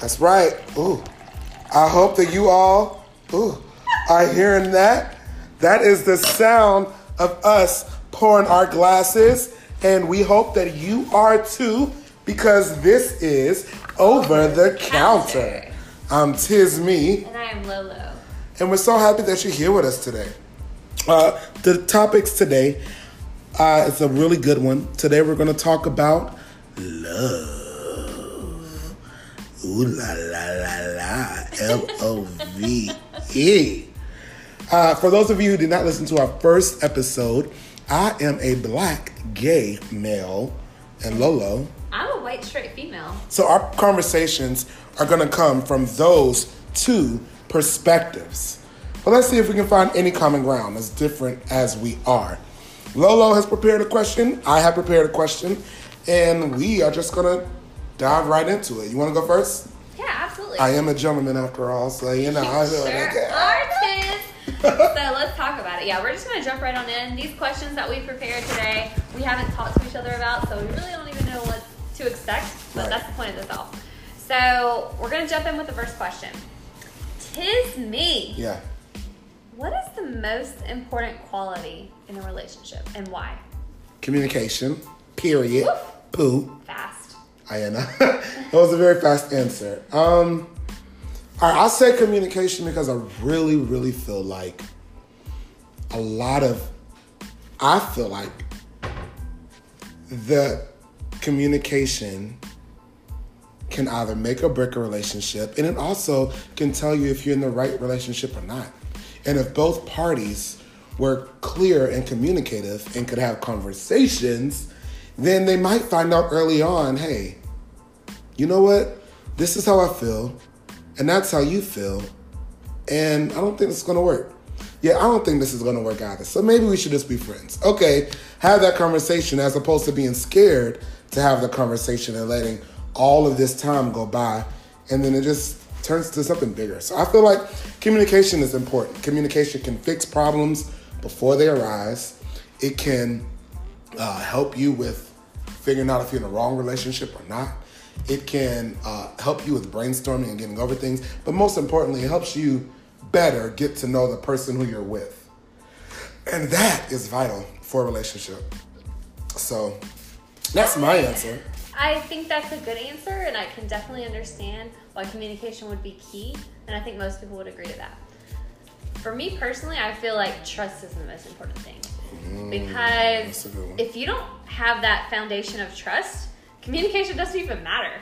That's right. Ooh. I hope that you all ooh, are hearing that. That is the sound of us pouring our glasses, and we hope that you are too, because this is Over the Counter. I'm Tiz Me, And I am Lolo. and we're so happy that you're here with us today. Uh, the topics today uh, is a really good one. Today we're going to talk about love. Ooh la la la la, L O V E. Uh, for those of you who did not listen to our first episode, I am a black gay male, and Lolo. I'm a white straight female. So our conversations are going to come from those two perspectives. But let's see if we can find any common ground as different as we are. Lolo has prepared a question. I have prepared a question, and we are just going to dive right into it. You want to go first? Yeah, absolutely. I am a gentleman after all, so you know. I feel sure like Tiz. so let's talk about it. Yeah, we're just gonna jump right on in. These questions that we prepared today, we haven't talked to each other about, so we really don't even know what to expect. But Right. that's the point of this all. So we're gonna jump in with the first question. Tiz me. Yeah. What is the most important quality in a relationship and why? Communication, period. Poo. Fast. I know. that was a very fast answer. Um, all right, I'll say communication because I really, really feel like a lot of, I feel like the communication can either make or break a relationship, and it also can tell you if you're in the right relationship or not. And if both parties were clear and communicative and could have conversations, then they might find out early on hey, you know what? This is how I feel, and that's how you feel, and I don't think this is gonna work. Yeah, I don't think this is gonna work either. So maybe we should just be friends. Okay, have that conversation as opposed to being scared to have the conversation and letting all of this time go by, and then it just turns to something bigger. So I feel like communication is important. Communication can fix problems before they arise. It can uh, help you with figuring out if you're in a wrong relationship or not. It can uh, help you with brainstorming and getting over things. But most importantly, it helps you better get to know the person who you're with. And that is vital for a relationship. So that's my answer. I think that's a good answer, and I can definitely understand why communication would be key, and I think most people would agree to that. For me personally, I feel like trust is the most important thing. that's because a good one. if you don't have that foundation of trust, communication doesn't even matter.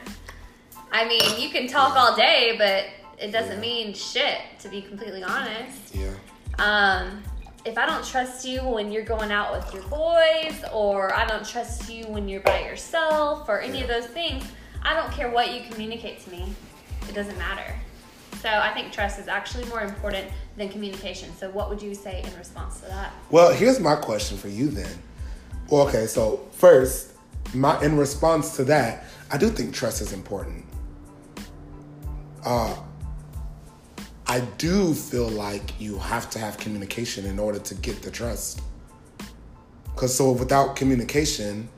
I mean, you can talk all day, but it doesn't Yeah. mean shit, to be completely honest. Yeah. Um, if I don't trust you when you're going out with your boys, or I don't trust you when you're by yourself, or any of those things, I don't care what you communicate to me. It doesn't matter. So I think trust is actually more important than communication. So what would you say in response to that? Well, here's my question for you then. Well, okay, so first, my in response to that, I do think trust is important. Uh, I do feel like you have to have communication in order to get the trust. Cause so without communication,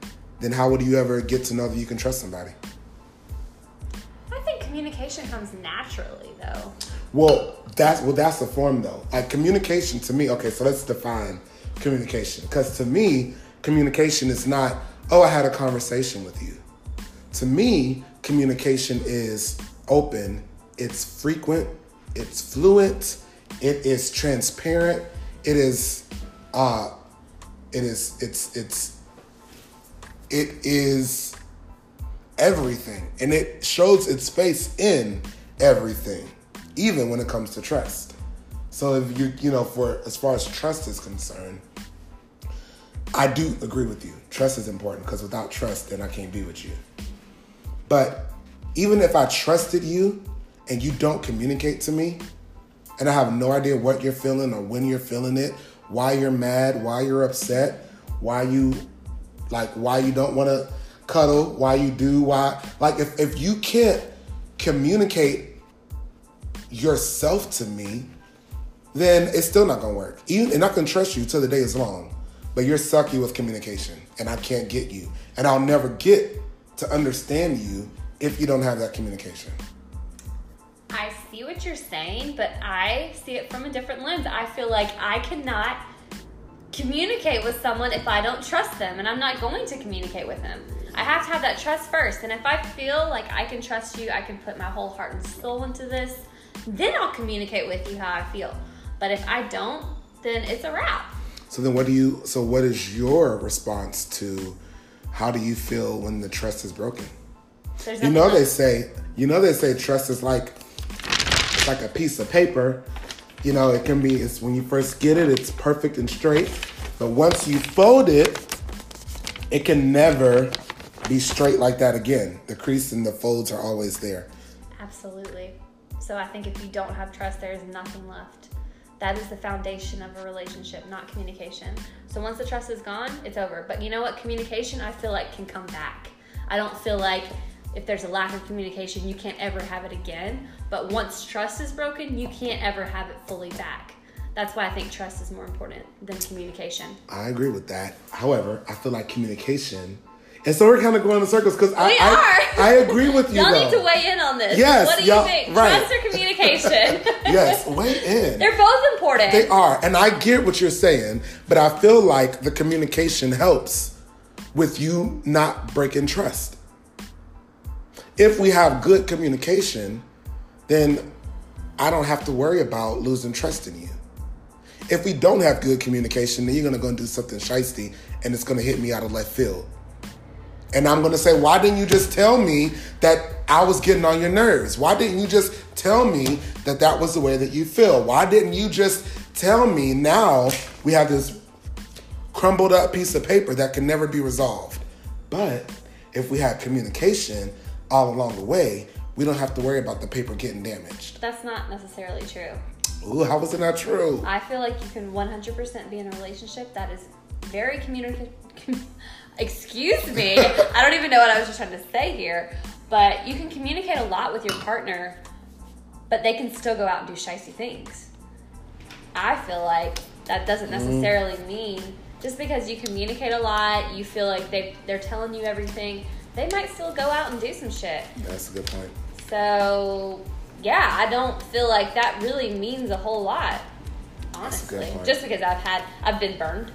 then how would you ever get to know that you can trust somebody? I think communication comes naturally, though. Well, that's well, that's the form though. Like communication to me. Okay, so let's define communication. Because to me, communication is not. Oh, I had a conversation with you. To me, communication is open. It's frequent. It's fluent. It is transparent. It is. Uh, it is. It's. It's. It is everything and it shows its face in everything even when it comes to trust so if you you know for as far as trust is concerned i do agree with you. Trust is important because without trust then i can't be with you. But even if i trusted you and you don't communicate to me and i have no idea what you're feeling or when you're feeling it why you're mad why you're upset why you like why you don't want to cuddle why you do why like if, if you can't communicate yourself to me then it's still not gonna work. Even and i can trust you till the day is long but you're sucky with communication and i can't get you and i'll never get to understand you if you don't have that communication I see what you're saying, but I see it from a different lens. I feel like I cannot communicate with someone if I don't trust them, and I'm not going to communicate with them. I have to have that trust first. And if I feel like I can trust you, I can put my whole heart and soul into this, then I'll communicate with you how I feel. But if I don't, then it's a wrap. So then, what do you? So what is your response to? How do you feel when the trust is broken? There's You know they say. You know they say trust is like it's like a piece of paper. You know it can be. It's when you first get it, it's perfect and straight. But once you fold it, it can never be straight like that again. The crease and the folds are always there. Absolutely. So I think if you don't have trust, there is nothing left. That is the foundation of a relationship, not communication. So once the trust is gone, it's over. But you know what? Communication, I feel like, can come back. I don't feel like if there's a lack of communication, you can't ever have it again. But once trust is broken, you can't ever have it fully back. That's why I think trust is more important than communication. I agree with that. However, I feel like communication, and so we're kind of going in circles because I, I. I agree with you. Y'all though. need to weigh in on this. Yes, What do you think? right. Trust or communication? Yes, weigh in. They're both important. They are, and I get what you're saying, but I feel like the communication helps with you not breaking trust. If we have good communication, then I don't have to worry about losing trust in you. If we don't have good communication, then you're gonna go and do something shisty, and it's gonna hit me out of left field. And I'm gonna say, why didn't you just tell me that I was getting on your nerves? Why didn't you just tell me that that was the way that you feel? Why didn't you just tell me now we have this crumbled up piece of paper that can never be resolved? But if we had communication all along the way, we don't have to worry about the paper getting damaged. That's not necessarily true. Ooh, how was it not true? I feel like you can 100% be in a relationship that is very communicative. Excuse me. I don't even know what I was just trying to say here. But you can communicate a lot with your partner, but they can still go out and do shicey things. I feel like that doesn't mm-hmm. necessarily mean just because you communicate a lot, you feel like they they're telling you everything, they might still go out and do some shit. That's a good point. So, yeah, I don't feel like that really means a whole lot. That's a good Honestly, just because I've had, I've been burned.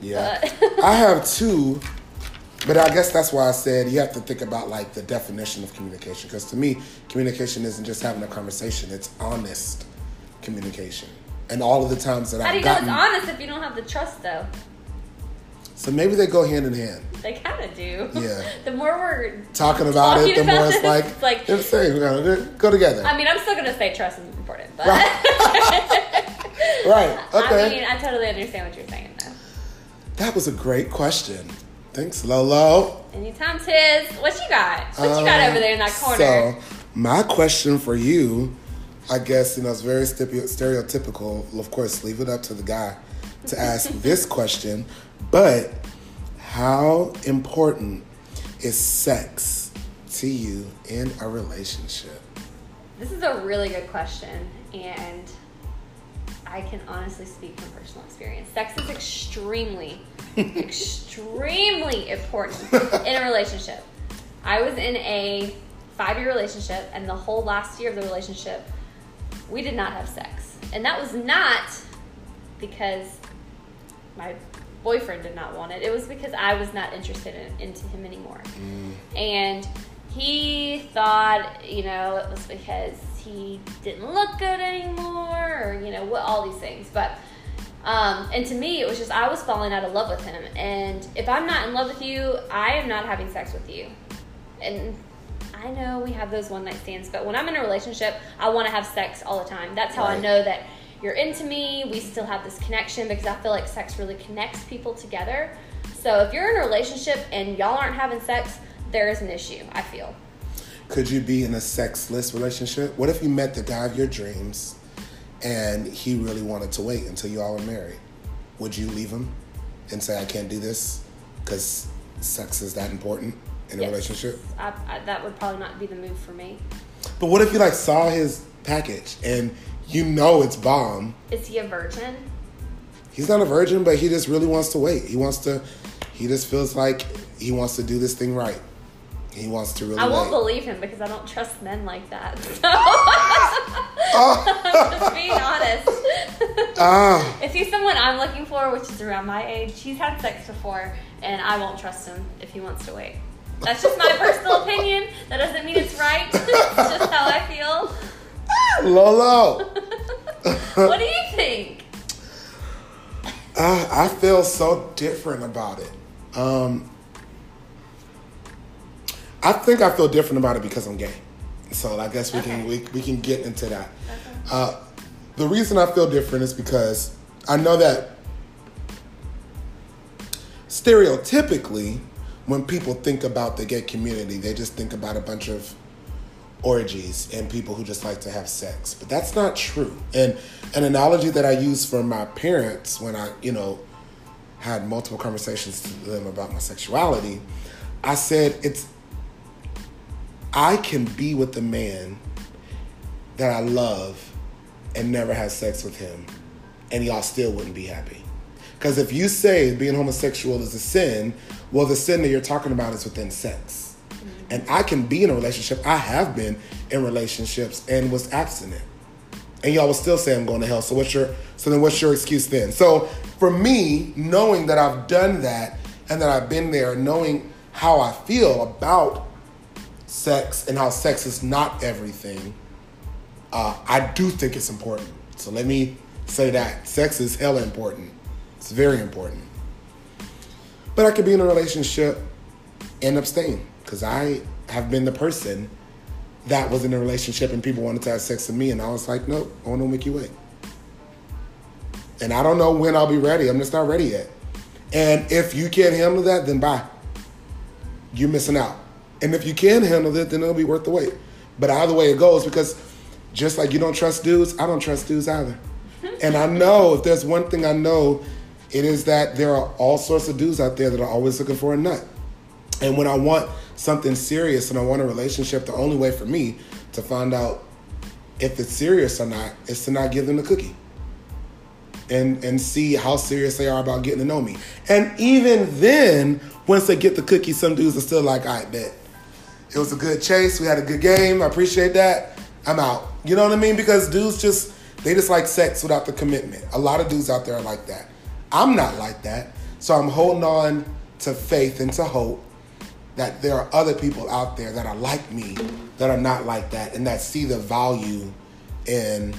Yeah. But- I have two, but I guess that's why I said you have to think about like the definition of communication. Because to me, communication isn't just having a conversation; it's honest communication. And all of the times that How do I've you know it's honest if you don't have the trust, though? so maybe they go hand in hand. They kind of do. Yeah. the more we're Talking about Talking it, the about more it's like, it's like- it's the same. We're gonna go together. I mean, I'm still gonna say trust is important, but right. Okay. I mean, I totally understand what you're saying, though. that was a great question. Thanks, Lolo. Anytime, Tiz, what you got? What you got Um, over there in that corner? So, my question for you, I guess, you know, it's very stereotypical. Of course, leave it up to the guy to ask this question. But how important is sex to you in a relationship? This is a really good question, and I can honestly speak from personal experience. Sex is extremely, extremely important in a relationship. I was in a five year relationship, and the whole last year of the relationship, we did not have sex. And that was not because my boyfriend did not want it, it was because I was not interested in, into him anymore. Mm. And he thought, you know, it was because he didn't look good anymore, or you know, what all these things. But um, and to me, it was just I was falling out of love with him. And if I'm not in love with you, I am not having sex with you. And I know we have those one night stands, but when I'm in a relationship, I want to have sex all the time. That's how I know that you're into me. We still have this connection because I feel like sex really connects people together. So if you're in a relationship and y'all aren't having sex, there is an issue, I feel. Could you be in a sexless relationship? What if you met the guy of your dreams and he really wanted to wait until you all were married? Would you leave him and say, I can't do this because sex is that important in a Yes. relationship? I, I, that would probably not be the move for me. But what if you like saw his package and you know it's bomb? Is he a virgin? He's not a virgin, but he just really wants to wait. He wants to, he just feels like he wants to do this thing right. He wants to really. I won't believe him because I don't trust men like that. So I'm just being honest. Ah, if he's someone I'm looking for, which is around my age, he's had sex before, and I won't trust him if he wants to wait. That's just my personal opinion. That doesn't mean it's right. it's just how I feel. Lolo. what do you think? Uh, I feel so different about it. Um, I think I feel different about it because I'm gay. So I guess we can we, we can get into that. Uh, the reason I feel different is because I know that stereotypically, when people think about the gay community, they just think about a bunch of orgies and people who just like to have sex. But that's not true. And an analogy that I use for my parents when I, you know, had multiple conversations to them about my sexuality, I said it's I can be with the man that I love and never have sex with him, and y'all still wouldn't be happy. Because if you say being homosexual is a sin, well, the sin that you're talking about is within sex. Mm-hmm. And I can be in a relationship, I have been in relationships and was abstinent. And y'all will still say I'm going to hell. So what's your so then what's your excuse then? So for me, knowing that I've done that and that I've been there, knowing how I feel about sex and how sex is not everything, uh, I do think it's important. So let me say that sex is hella important. It's very important. But I could be in a relationship and abstain because I have been the person that was in a relationship and people wanted to have sex with me, and I was like, nope, I want to make you wait. And I don't know when I'll be ready. I'm just not ready yet. And if you can't handle that, then bye. You're missing out. And if you can handle it, then it'll be worth the wait. But either way it goes, because just like you don't trust dudes, I don't trust dudes either. and I know if there's one thing I know, it is that there are all sorts of dudes out there that are always looking for a nut. And when I want something serious and I want a relationship, the only way for me to find out if it's serious or not is to not give them the cookie. And and see how serious they are about getting to know me. And even then, once they get the cookie, some dudes are still like, I bet. It was a good chase. We had a good game. I appreciate that. I'm out. You know what I mean? Because dudes just they just like sex without the commitment. A lot of dudes out there are like that. I'm not like that. So I'm holding on to faith and to hope that there are other people out there that are like me that are not like that and that see the value in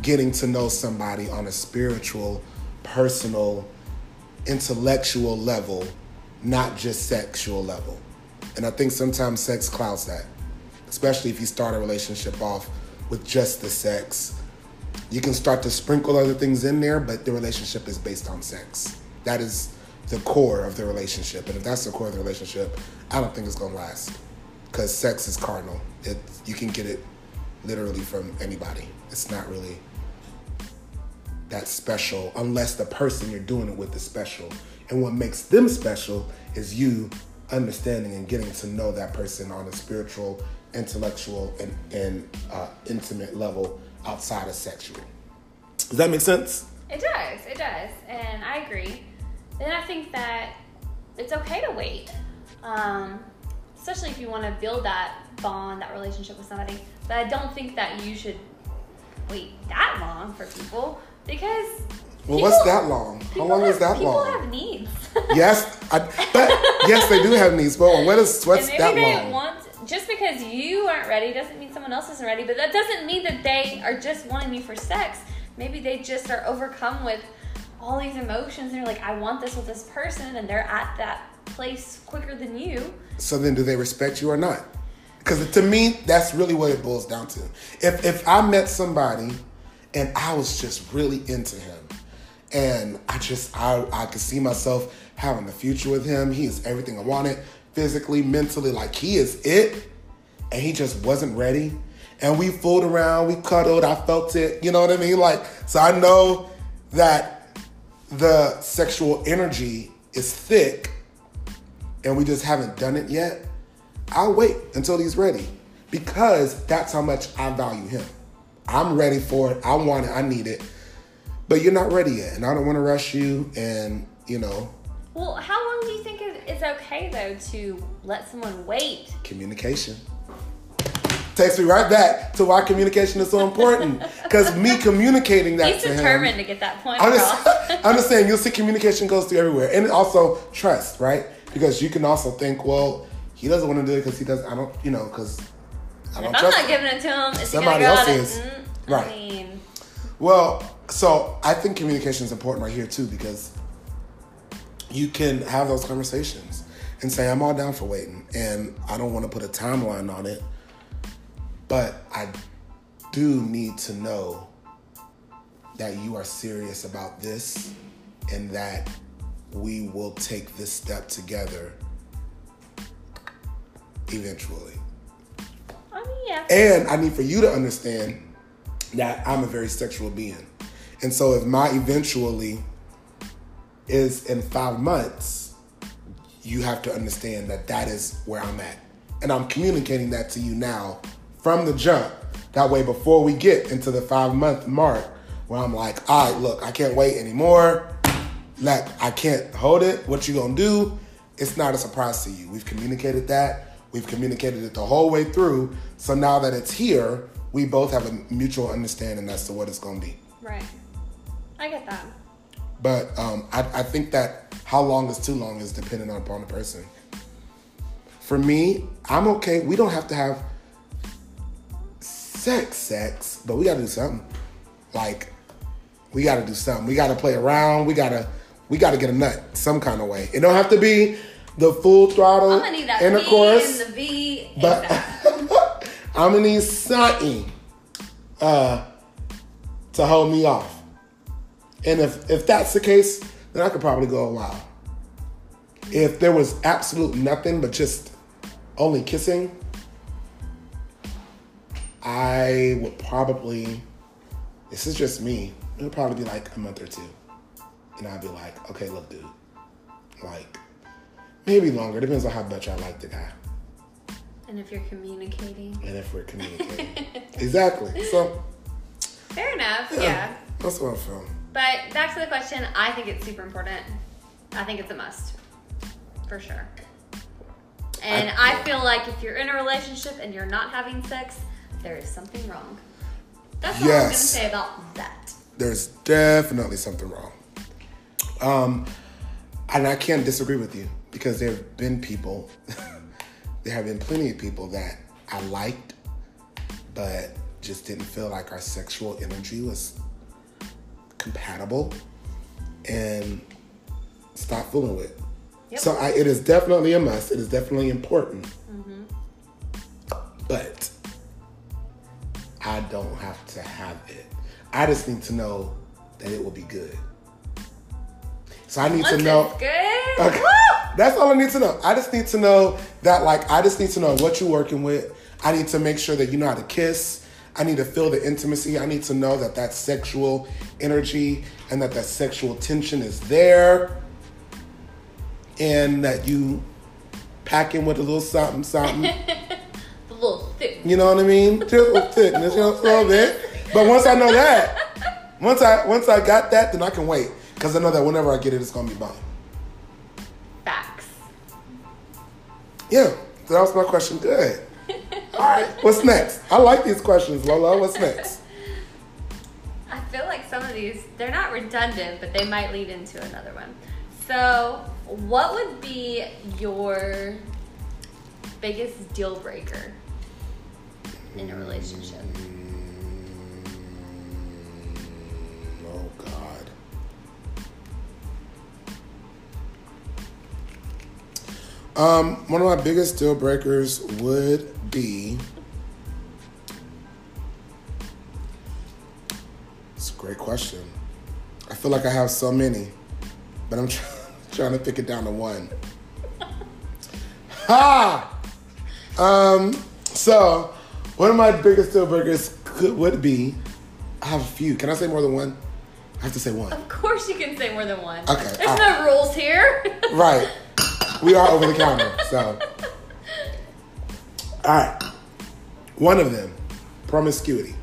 getting to know somebody on a spiritual, personal, intellectual level, not just sexual level. And I think sometimes sex clouds that, especially if you start a relationship off with just the sex. You can start to sprinkle other things in there, but the relationship is based on sex. That is the core of the relationship. And if that's the core of the relationship, I don't think it's gonna last. Because sex is carnal. It you can get it literally from anybody. It's not really that special unless the person you're doing it with is special. And what makes them special is you understanding and getting to know that person on a spiritual, intellectual, and, and uh, intimate level outside of sexual. Does that make sense? It does. It does, and I agree. And I think that it's okay to wait, um, especially if you want to build that bond, that relationship with somebody. But I don't think that you should wait that long for people because. Well, people- what's that long? How long have, is that people long? People have needs. Yes, I, but yes, they do have needs. But what is what's maybe that they long? want just because you aren't ready doesn't mean someone else isn't ready. But that doesn't mean that they are just wanting you for sex. Maybe they just are overcome with all these emotions and they're like, I want this with this person, and they're at that place quicker than you. So then, do they respect you or not? Because to me, that's really what it boils down to. If if I met somebody and I was just really into him, and I just I I could see myself having the future with him. He is everything I wanted, physically, mentally, like he is it, and he just wasn't ready. And we fooled around, we cuddled, I felt it, you know what I mean? Like, so I know that the sexual energy is thick and we just haven't done it yet, I'll wait until he's ready because that's how much I value him. I'm ready for it. I want it. I need it. But you're not ready yet. And I don't want to rush you. And, you know, Well, how long do you think it's okay though to let someone wait? Communication. Takes me right back to why communication is so important. Because me communicating that He's to him. determined to get that point I'm across. just, I'm just saying, you'll see communication goes through everywhere, and also trust, right? Because you can also think, well, he doesn't want to do it because he doesn't. I don't, you know, because I don't. If I'm not him. giving it to him, Somebody else out is. mm, Right. I mean, Well, so I think communication is important right here too because you can have those conversations and say, I'm all down for waiting, and I don't want to put a timeline on it, but I do need to know that you are serious about this and that we will take this step together eventually. I mean, yeah. And I need for you to understand that I'm a very sexual being. And so if my eventually is in five months, you have to understand that that is where I'm at. And I'm communicating that to you now from the jump. That way, before we get into the five month mark, where I'm like, all right, look, I can't wait anymore. Like, I can't hold it. What you gonna do? It's not a surprise to you. We've communicated that. We've communicated it the whole way through. So now that it's here, we both have a mutual understanding as to what it's gonna be. Right. I get that. But um, I, I think that how long is too long is dependent upon the person. For me, I'm okay. We don't have to have sex, sex, but we gotta do something. Like, we gotta do something. We gotta play around. We gotta, we gotta get a nut some kind of way. It don't have to be the full throttle I'm gonna need that intercourse. V and the V. But I'm gonna need something uh, to hold me off. And if if that's the case, then I could probably go a while. If there was absolute nothing but just only kissing, I would probably. This is just me. It would probably be like a month or two, and I'd be like, okay, look, dude, like maybe longer. Depends on how much I like the guy and if you're communicating. and if we're communicating. exactly. So Fair enough. Yeah. that's what I'm feeling. But back to the question, I think it's super important. I think it's a must. For sure. And I- I, feel like if you're in a relationship and you're not having sex, there is something wrong. That's all I'm going to say about that. There's definitely something wrong. Um, and I can't disagree with you because there have been people, there have been plenty of people that I liked, but just didn't feel like our sexual energy was compatible and stop fooling with. Yep. So I, it is definitely a must. It is definitely important. But I don't have to have it. I just need to know that it will be good. So I need Once to know. good. Okay. That's all I need to know. I just need to know that, like, I just need to know what you're working with. I need to make sure that you know how to kiss. I need to feel the intimacy. I need to know that that sexual energy and that that sexual tension is there. And that you pack in with a little something, something. The little thick. You know what I mean? Just a little thickness, you know, a little bit. But once I know that, once I once I got that, then I can wait. Because I know that whenever I get it, it's gonna be mine. Facts. Yeah, that was my question. Good. All right, what's next? I like these questions, Lola. What's next? I feel like some of these, they're not redundant, but they might lead into another one. So, what would be your biggest deal breaker in a relationship? Oh God. Um, one of my biggest deal breakers would be. It's a great question. I feel like I have so many, but I'm try- trying to pick it down to one. Ha! Um, so one of my biggest deal breakers could, would be. I have a few. Can I say more than one? I have to say one. Of course, you can say more than one. Okay, There's all no rules here. Right. We are over the counter, so. All right. One of them, promiscuity.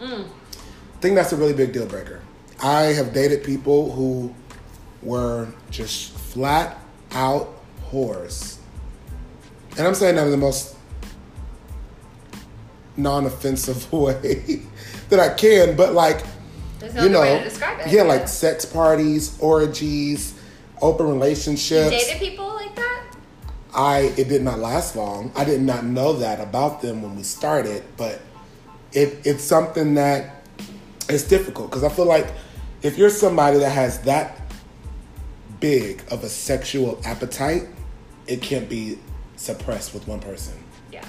Mm. I think that's a really big deal breaker. I have dated people who were just flat out whores. And I'm saying that in the most non offensive way that I can, but like, no you know, way to describe it. yeah, like sex parties, orgies, open You relationships. dated people? I it did not last long. I did not know that about them when we started, but it it's something that it's difficult because I feel like if you're somebody that has that big of a sexual appetite, it can't be suppressed with one person. Yeah.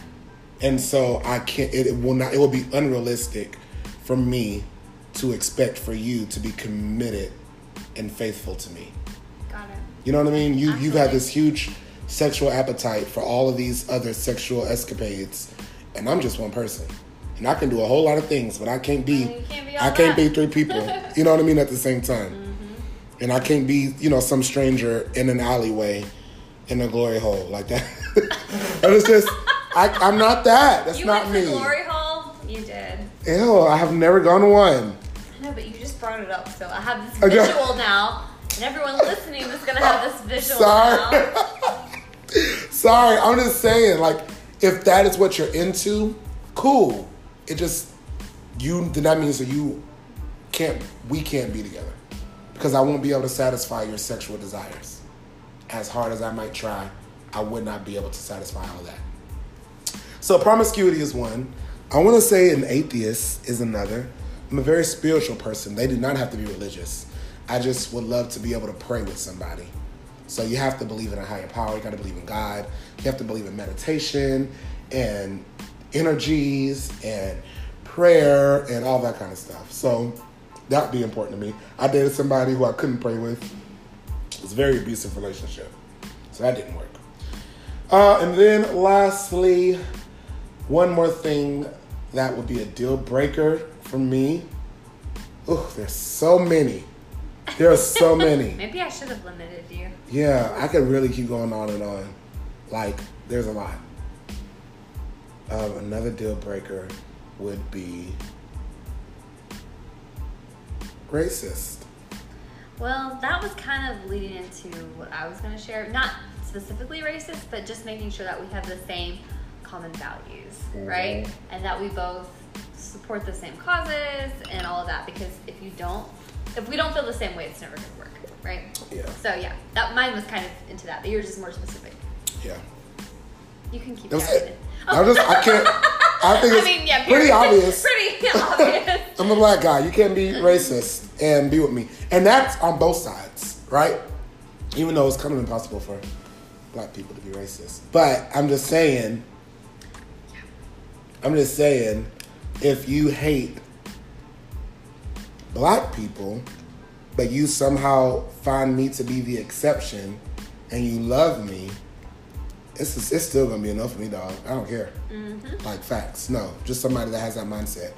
And so I can't it, it will not it will be unrealistic for me to expect for you to be committed and faithful to me. Got it. You know what I mean? You you've had this huge sexual appetite for all of these other sexual escapades, and I'm just one person. And I can do a whole lot of things, but I can't be can't be I can't that. be three people. you know what I mean at the same time. Mm-hmm. And I can't be, you know, some stranger in an alleyway in a glory hole like that. and it's just I, I'm not that. That's You not went me. Glory hole, You did. Ew, I have never gone to one. I know, but you just brought it up, so I have this visual now. And everyone listening is gonna have this visual Sorry. now. Sorry, I'm just saying, like, if that is what you're into, cool. It just you then that means that you can't we can't be together. Because I won't be able to satisfy your sexual desires. As hard as I might try, I would not be able to satisfy all that. So promiscuity is one. I want to say an atheist is another. I'm a very spiritual person. They do not have to be religious. I just would love to be able to pray with somebody. So you have to believe in a higher power. You got to believe in God. You have to believe in meditation and energies and prayer and all that kind of stuff. So that would be important to me. I dated somebody who I couldn't pray with. It was a very abusive relationship. So that didn't work. Uh, and then lastly, one more thing that would be a deal breaker for me. Oh, there's so many. There are so many. Maybe I should have limited you. Yeah, I could really keep going on and on. Like, there's a lot. Um, another deal breaker would be racist. Well, that was kind of leading into what I was going to share. Not specifically racist, but just making sure that we have the same common values, right? Mhm. And that we both support the same causes and all of that. Because if you don't, if we don't feel the same way, it's never going to work, right? Yeah, So yeah, that mine was kind of into that, but yours is more specific. yeah. You can keep it. it. I just, I can't. I think it's I mean, yeah, pretty obvious. pretty obvious. I'm a black guy. You can't be racist and be with me. And that's on both sides, right? Even though it's kind of impossible for black people to be racist. But I'm just saying, I'm just saying, if you hate black people, but you somehow find me to be the exception and you love me, it's, it's still gonna be enough for me, dog. I don't care. Mm-hmm. Like facts. No, just somebody that has that mindset.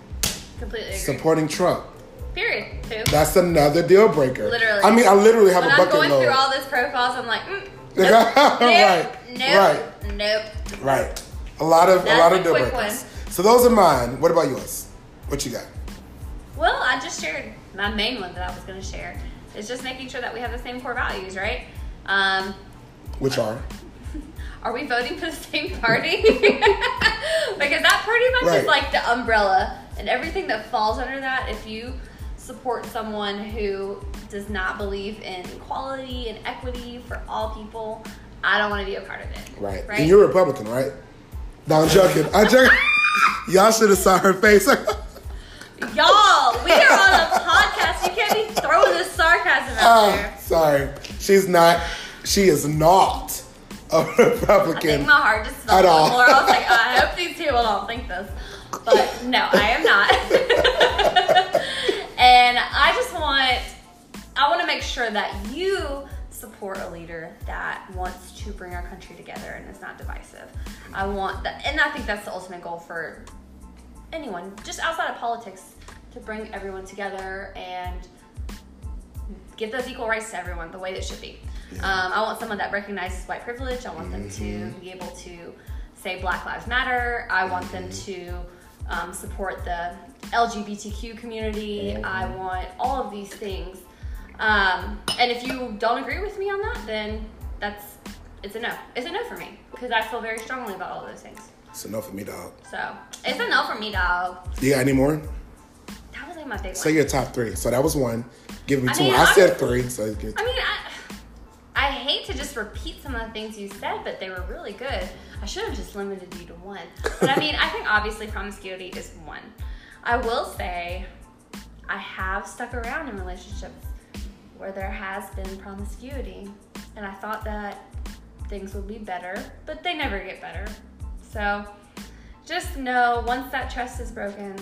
Completely agree. Supporting Trump. Period. Two. That's another deal breaker. Literally. I mean, I literally have when a I'm bucket going load. through all this profiles, I'm like, mm, right. nope, nope, Right. nope. Right. A lot of a lot of deal breakers. So those are mine. What about yours? What you got? Well, I just shared my main one that I was going to share. It's just making sure that we have the same core values, right? Um, Which are? are we voting for the same party? because that pretty much Right. is like the umbrella and everything that falls under that. If you support someone who does not believe in equality and equity for all people, I don't want to be a part of it. Right. Right. And you're Republican, right? No, I'm joking. I'm joking. Y'all should have saw her face. Y'all, are on a podcast. You can't be throwing this sarcasm out Ah, there. sorry. She's not. She is not a Republican. my heart just At all. more. I was like, I hope these people don't think this. But no, I am not. and I just want, I want to make sure that you support a leader that wants to bring our country together and is not divisive. I want that, and I think that's the ultimate goal for anyone, just outside of politics, to bring everyone together and give those equal rights to everyone the way it should be. Um, I want someone that recognizes white privilege. I want them to be able to say Black Lives Matter. I want them to um, support the LGBTQ community. I want all of these things. Um, and if you don't agree with me on that, then that's it's a no. It's a no for me because I feel very strongly about all of those things. It's enough for me, dog. So it's a no for me, dog. You got any more? That was like my Say your top three. So that was one. Give me I two. mean, I said three. So give I mean, I, I hate to just repeat some of the things you said, but they were really good. I should have just limited you to one. But I mean, I think obviously promiscuity is one. I will say, I have stuck around in relationships where there has been promiscuity, and I thought that things would be better, but they never get better. So just know once that trust is broken,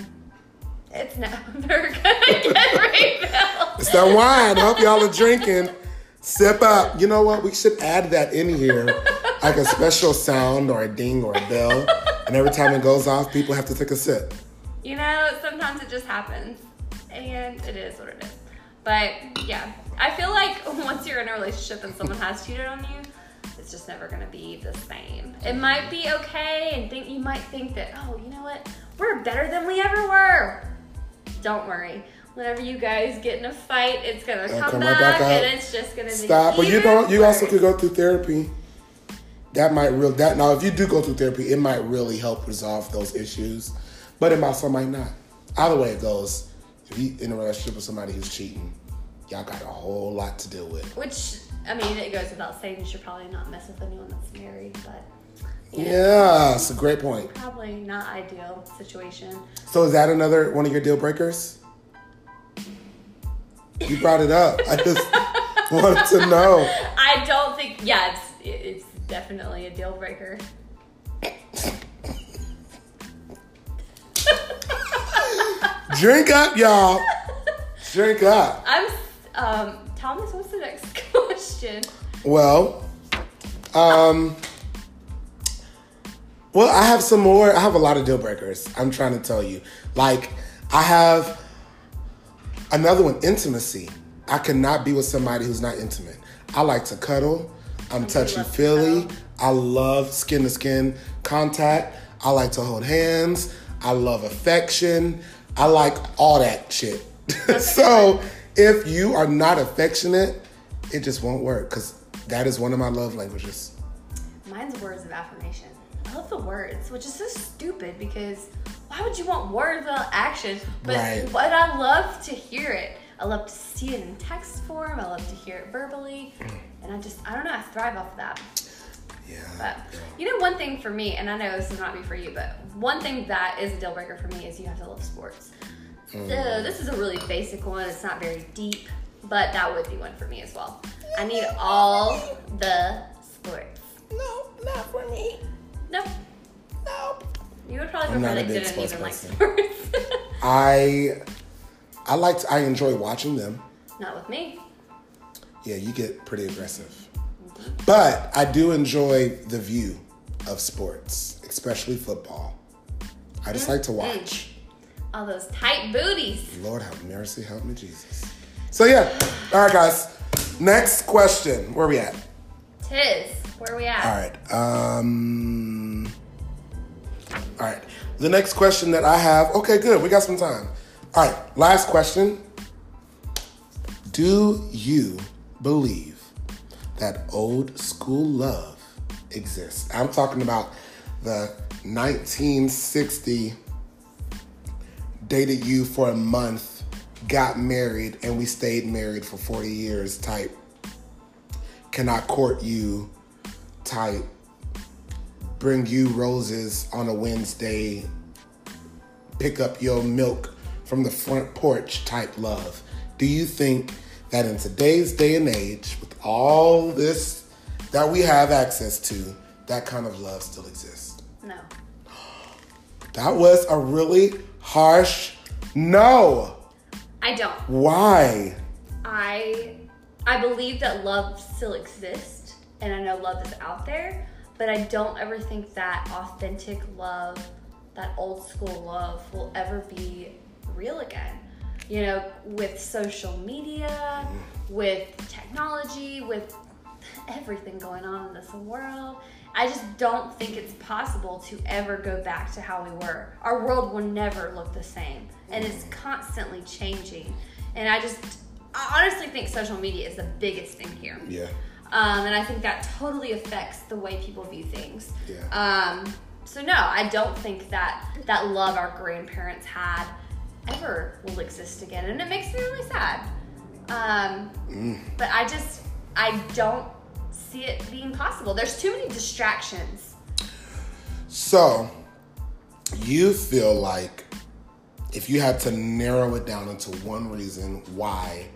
it's never gonna get rebuilt. It's that wine. I hope y'all are drinking. Sip up. You know what? We should add that in here, like a special sound or a ding or a bell. And every time it goes off, people have to take a sip. You know, sometimes it just happens, and it is what it is. But yeah, I feel like once you're in a relationship and someone has cheated on you, it's just never gonna be the same. It might be okay, and think you might think that, oh, you know what, we're better than we ever were. Don't worry. Whenever you guys get in a fight, it's gonna come, come right back, back and it's just gonna be Stop. But you don't. You also could go through therapy. That might real that now. If you do go through therapy, it might really help resolve those issues. But it also might not. Either way it goes, if you in a relationship with somebody who's cheating, y'all got a whole lot to deal with. Which I mean, it goes without saying you should probably not mess with anyone that's married, but Yeah, it's a great point. probably not ideal situation. So is that another one of your deal breakers? You brought it up. I just wanted to know. I don't think. Yeah, it's it's definitely a deal breaker. Drink up, y'all. Drink up. I'm um Thomas. What's the next question? Well, um, well, I have some more. I have a lot of deal breakers. I'm trying to tell you. Like, I have another one intimacy. I cannot be with somebody who's not intimate. I like to cuddle. I'm touchy feely. I love skin to skin contact. I like to hold hands. I love affection. I like all that shit. so if you are not affectionate, it just won't work because that is one of my love languages. Mine's words of affirmation. I love the words, which is so stupid because why would you want words without action? But Right. but I love to hear it. I love to see it in text form. I love to hear it verbally, mm. and I just I don't know. I thrive off of that. Yeah. But you know, one thing for me, and I know this is not be for you, but one thing that is a deal breaker for me is you have to love sports. So mm. this is a really basic one. It's not very deep, but that would be one for me as well. I need all the sports. No, not for me. Nope. Nope. You would probably I'm prefer that didn't even like sports. I I like to, I enjoy watching them. not with me. Yeah, you get pretty aggressive. But I do enjoy the view of sports, especially football. I just like to watch. All those tight booties. Lord have mercy, help me, Jesus. So yeah, all right, guys. Next question. Where we at? Tiz. Where we at? All right. Um. All right. The next question that I have. Okay, good. We got some time. All right. Last question. Do you believe that old school love exists? I'm talking about the 1960 dated you for a month, got married, and we stayed married for 40 years type. Cannot court you type. Bring you roses on a Wednesday. Pick up your milk from the front porch type love. Do you think that in today's day and age, with all this that we have access to, that kind of love still exists? No. That was a really harsh no. I don't. Why? I I believe that love still exists and I know love is out there, but I don't ever think that authentic love, that old school love will ever be real again. You know, with social media, mm-hmm. with technology, with everything going on in this world, I just don't think it's possible to ever go back to how we were. Our world will never look the same, and it's mm-hmm. constantly changing. And I just, I honestly think social media is the biggest thing here. Yeah. Um, and I think that totally affects the way people view things. Yeah. Um, so no, I don't think that that love our grandparents had ever will exist again, and it makes me really sad. Um, Mm. But I just I don't see it being possible. There's too many distractions. So, you feel like if you had to narrow it down into one reason why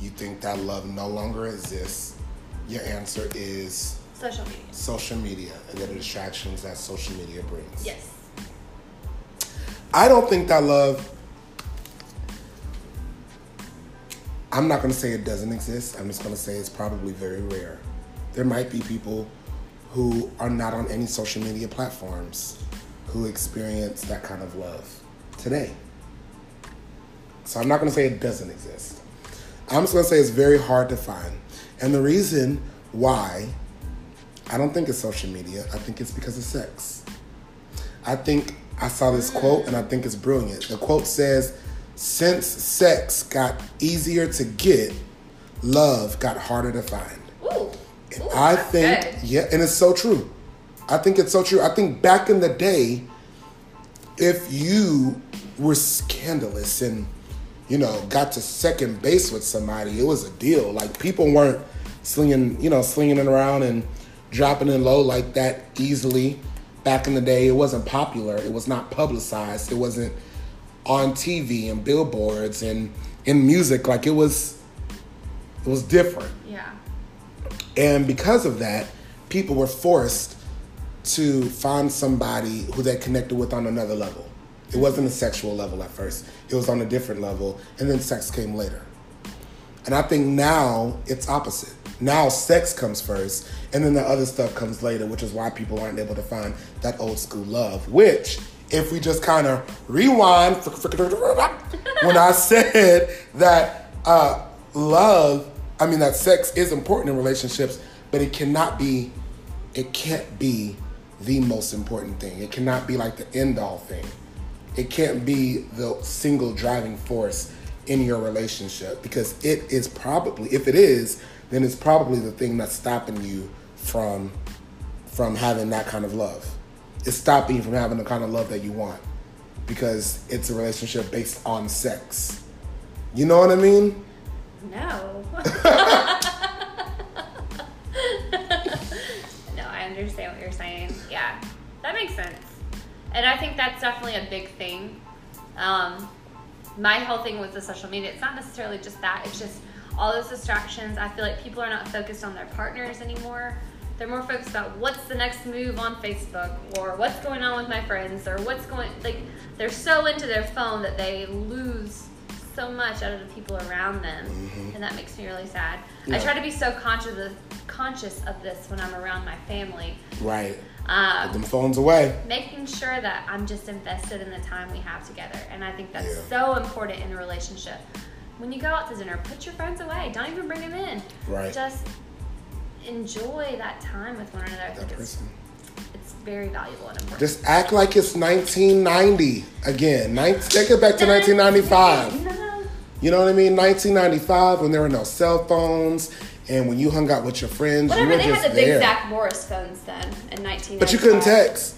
you think that love no longer exists, your answer is Social media. social media and the distractions that social media brings. Yes. I don't think that love. I'm not going to say it doesn't exist. I'm just going to say it's probably very rare. There might be people who are not on any social media platforms who experience that kind of love today. So I'm not going to say it doesn't exist. I'm just going to say it's very hard to find. And the reason why I don't think it's social media, I think it's because of sex. I think I saw this quote and I think it's brilliant. The quote says, Since sex got easier to get, love got harder to find. Ooh. And Ooh, I think, good. yeah, and it's so true. I think it's so true. I think back in the day, if you were scandalous and you know got to second base with somebody, it was a deal. Like people weren't slinging, you know, slinging it around and dropping it low like that easily. Back in the day, it wasn't popular. It was not publicized. It wasn't on TV and billboards and in music. Like it was, it was different. Yeah. And because of that, people were forced to find somebody who they connected with on another level. It mm-hmm. wasn't a sexual level at first, it was on a different level, and then sex came later. And I think now it's opposite. Now sex comes first, and then the other stuff comes later, which is why people aren't able to find that old school love. Which, if we just kind of rewind, when I said that uh, love, I mean that sex is important in relationships, but it cannot be, it can't be the most important thing. It cannot be like the end all thing. It can't be the single driving force in your relationship because it is probably, if it is, then it's probably the thing that's stopping you from from having that kind of love. It's stopping you from having the kind of love that you want because it's a relationship based on sex. You know what I mean? No. no, I understand what you're saying. Yeah, that makes sense. And I think that's definitely a big thing. Um, my whole thing with the social media, it's not necessarily just that, it's just all those distractions. I feel like people are not focused on their partners anymore. They're more focused about what's the next move on Facebook or what's going on with my friends or what's going like they're so into their phone that they lose so much out of the people around them and that makes me really sad. I try to be so conscious of conscious of this when I'm around my family. Right. Um, Put them phones away. making sure that I'm just invested in the time we have together. And I think that's Yeah. so important in a relationship. When you go out to dinner, put your friends away. Don't even bring them in. Right. Just enjoy that time with one another. I think it's, very valuable and important. Just act like it's 1990 again. Nin- Take it back to 1995. No. You know what I mean? 1995 when there were no cell phones and when you hung out with your friends, Whatever, you were they just had the big. Zach Morris phones then in 1995. But you couldn't text.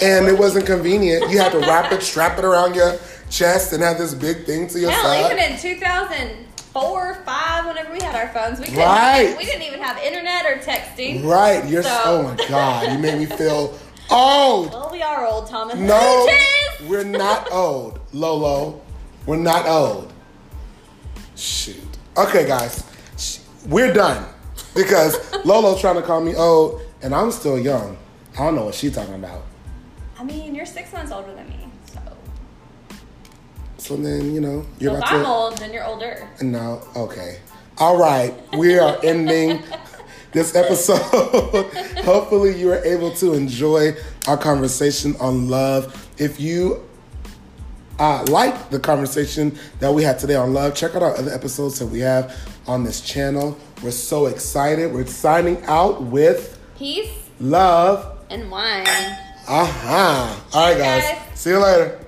And it wasn't convenient. You had to wrap it, strap it around your chest, and have this big thing to your Hell, side. even in 2004, 5, whenever we had our phones, we couldn't, Right. we didn't even have internet or texting. Right. You're So- oh my god. You made me feel old. Well, we are old, Thomas. No, we're not old, Lolo. We're not old. Shoot. Okay, guys, we're done because Lolo's trying to call me old, and I'm still young. I don't know what she's talking about. I mean, you're six months older than me, so. Then, you know, you're So if about I'm to. old, then you're older. No, okay. All right, we are ending this episode. Hopefully, you were able to enjoy our conversation on love. If you uh, like the conversation that we had today on love, check out our other episodes that we have on this channel. We're so excited. We're signing out with Peace love. and wine. Uh huh. All right, guys. guys. See you later.